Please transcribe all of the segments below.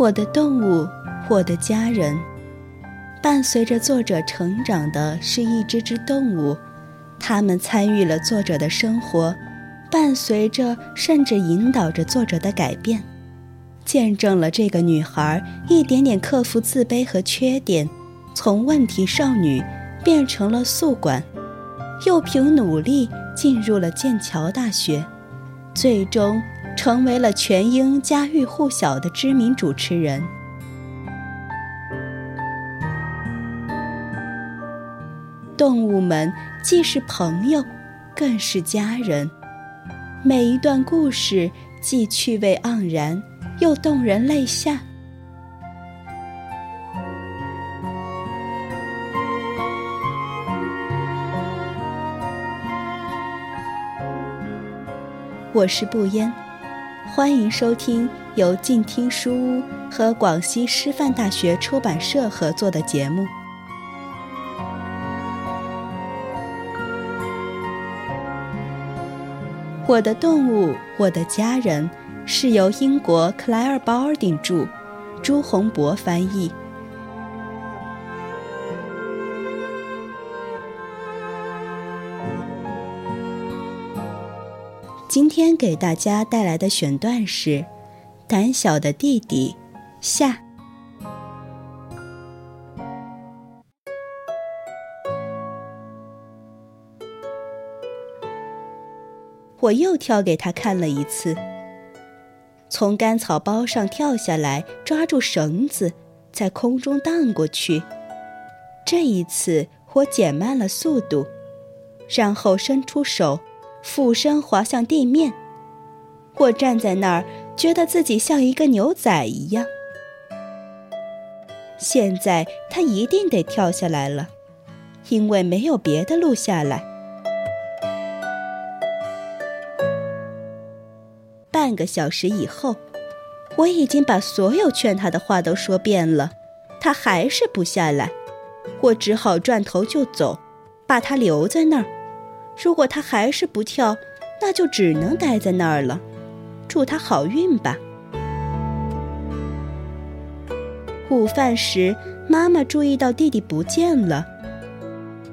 我的动物，我的家人，伴随着作者成长的是一只只动物，它们参与了作者的生活，伴随着甚至引导着作者的改变，见证了这个女孩一点点克服自卑和缺点，从问题少女变成了宿管，又凭努力进入了剑桥大学，最终。成为了全英家喻户晓的知名主持人。动物们既是朋友，更是家人。每一段故事既趣味盎然，又动人泪下。我是不烟。欢迎收听由静听书屋和广西师范大学出版社合作的节目。我的动物，我的家人，是由英国克莱尔·鲍尔丁著，朱洪博翻译。今天给大家带来的选段是《胆小的弟弟》下。我又跳给他看了一次，从干草包上跳下来，抓住绳子，在空中荡过去。这一次我减慢了速度，然后伸出手。俯身滑向地面，我站在那儿，觉得自己像一个牛仔一样。现在他一定得跳下来了，因为没有别的路下来。半个小时以后，我已经把所有劝他的话都说遍了，他还是不下来，我只好转头就走，把他留在那儿。如果他还是不跳，那就只能待在那儿了。祝他好运吧。午饭时，妈妈注意到弟弟不见了。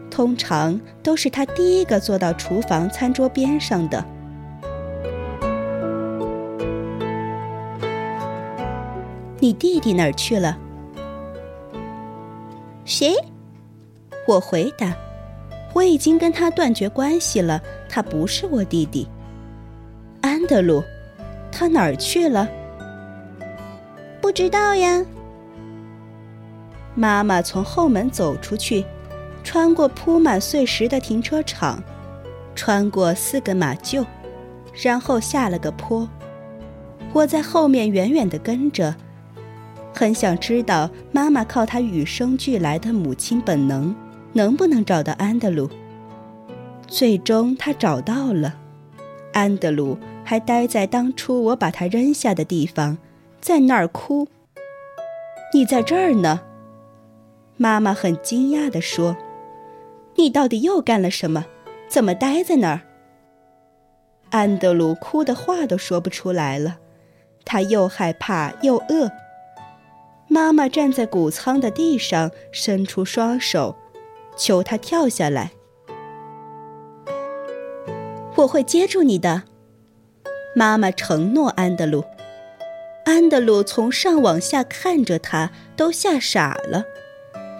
通常都是他第一个坐到厨房餐桌边上的。你弟弟哪儿去了？谁？我回答。我已经跟他断绝关系了，他不是我弟弟。安德鲁，他哪儿去了？不知道呀。妈妈从后门走出去，穿过铺满碎石的停车场，穿过四个马厩，然后下了个坡。我在后面远远的跟着，很想知道妈妈靠她与生俱来的母亲本能。能不能找到安德鲁？最终他找到了，安德鲁还待在当初我把他扔下的地方，在那儿哭。你在这儿呢？妈妈很惊讶地说：“你到底又干了什么？怎么待在那儿？”安德鲁哭的话都说不出来了，他又害怕又饿。妈妈站在谷仓的地上，伸出双手。求他跳下来，我会接住你的。妈妈承诺安德鲁。安德鲁从上往下看着他，都吓傻了。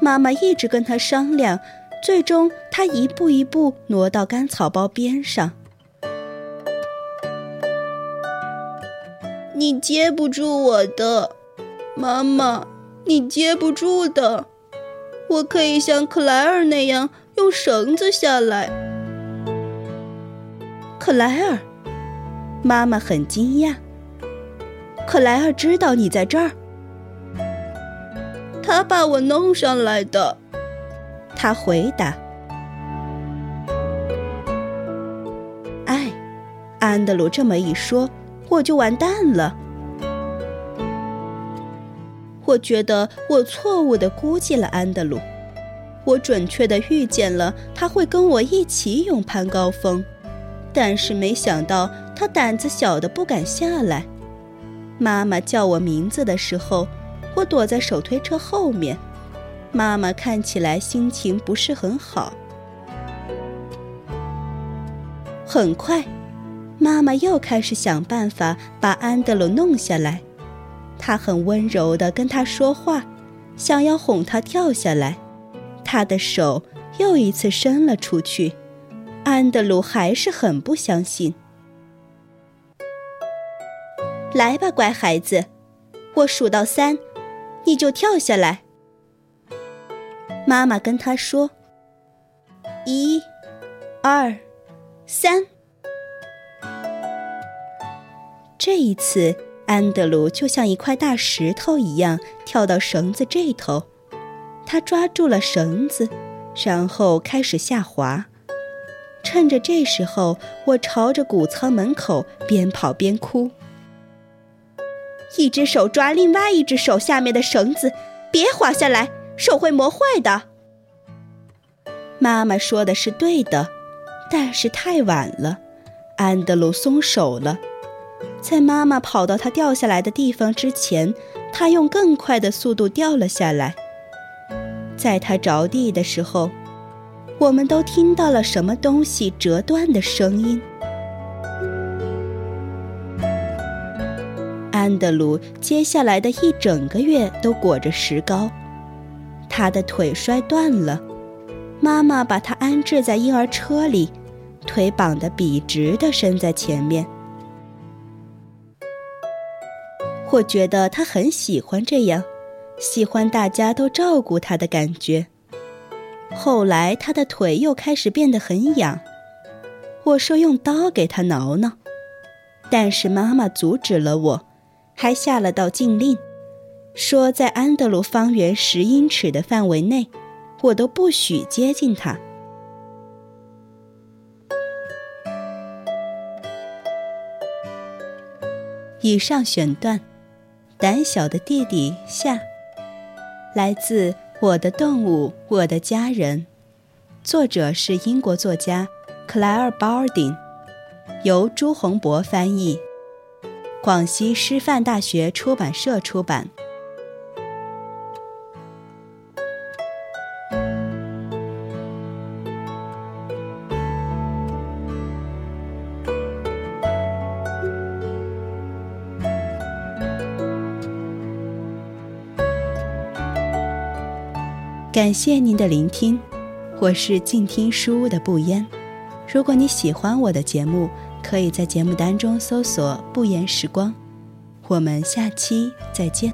妈妈一直跟他商量，最终他一步一步挪到干草包边上。你接不住我的，妈妈，你接不住的。我可以像克莱尔那样用绳子下来。克莱尔，妈妈很惊讶。克莱尔知道你在这儿，他把我弄上来的。他回答。哎，安德鲁这么一说，我就完蛋了。我觉得我错误地估计了安德鲁，我准确地预见了他会跟我一起勇攀高峰，但是没想到他胆子小的不敢下来。妈妈叫我名字的时候，我躲在手推车后面。妈妈看起来心情不是很好。很快，妈妈又开始想办法把安德鲁弄下来。他很温柔地跟他说话，想要哄他跳下来。他的手又一次伸了出去，安德鲁还是很不相信。来吧，乖孩子，我数到三，你就跳下来。妈妈跟他说：“一、二、三。”这一次，安德鲁就像一块大石头一样跳到绳子这头，他抓住了绳子，然后开始下滑。趁着这时候，我朝着谷仓门口边跑边哭。一只手抓另外一只手下面的绳子，别滑下来，手会磨坏的。妈妈说的是对的，但是太晚了，安德鲁松手了。在妈妈跑到他掉下来的地方之前，他用更快的速度掉了下来。在他着地的时候，我们都听到了什么东西折断的声音。安德鲁接下来的一整个月都裹着石膏，他的腿摔断了。妈妈把他安置在婴儿车里，腿绑得笔直地伸在前面。我觉得他很喜欢这样，喜欢大家都照顾他的感觉。后来他的腿又开始变得很痒，我说用刀给他挠挠，但是妈妈阻止了我。还下了道禁令，说在安德鲁方圆十英尺的范围内，我都不许接近他。以上选段，《胆小的弟弟》夏，来自《我的动物，我的家人》，作者是英国作家克莱尔·鲍尔丁，由朱洪博翻译。广西师范大学出版社出版。感谢您的聆听，我是静听书屋的不言。如果你喜欢我的节目，可以在节目单中搜索“不言时光”，我们下期再见。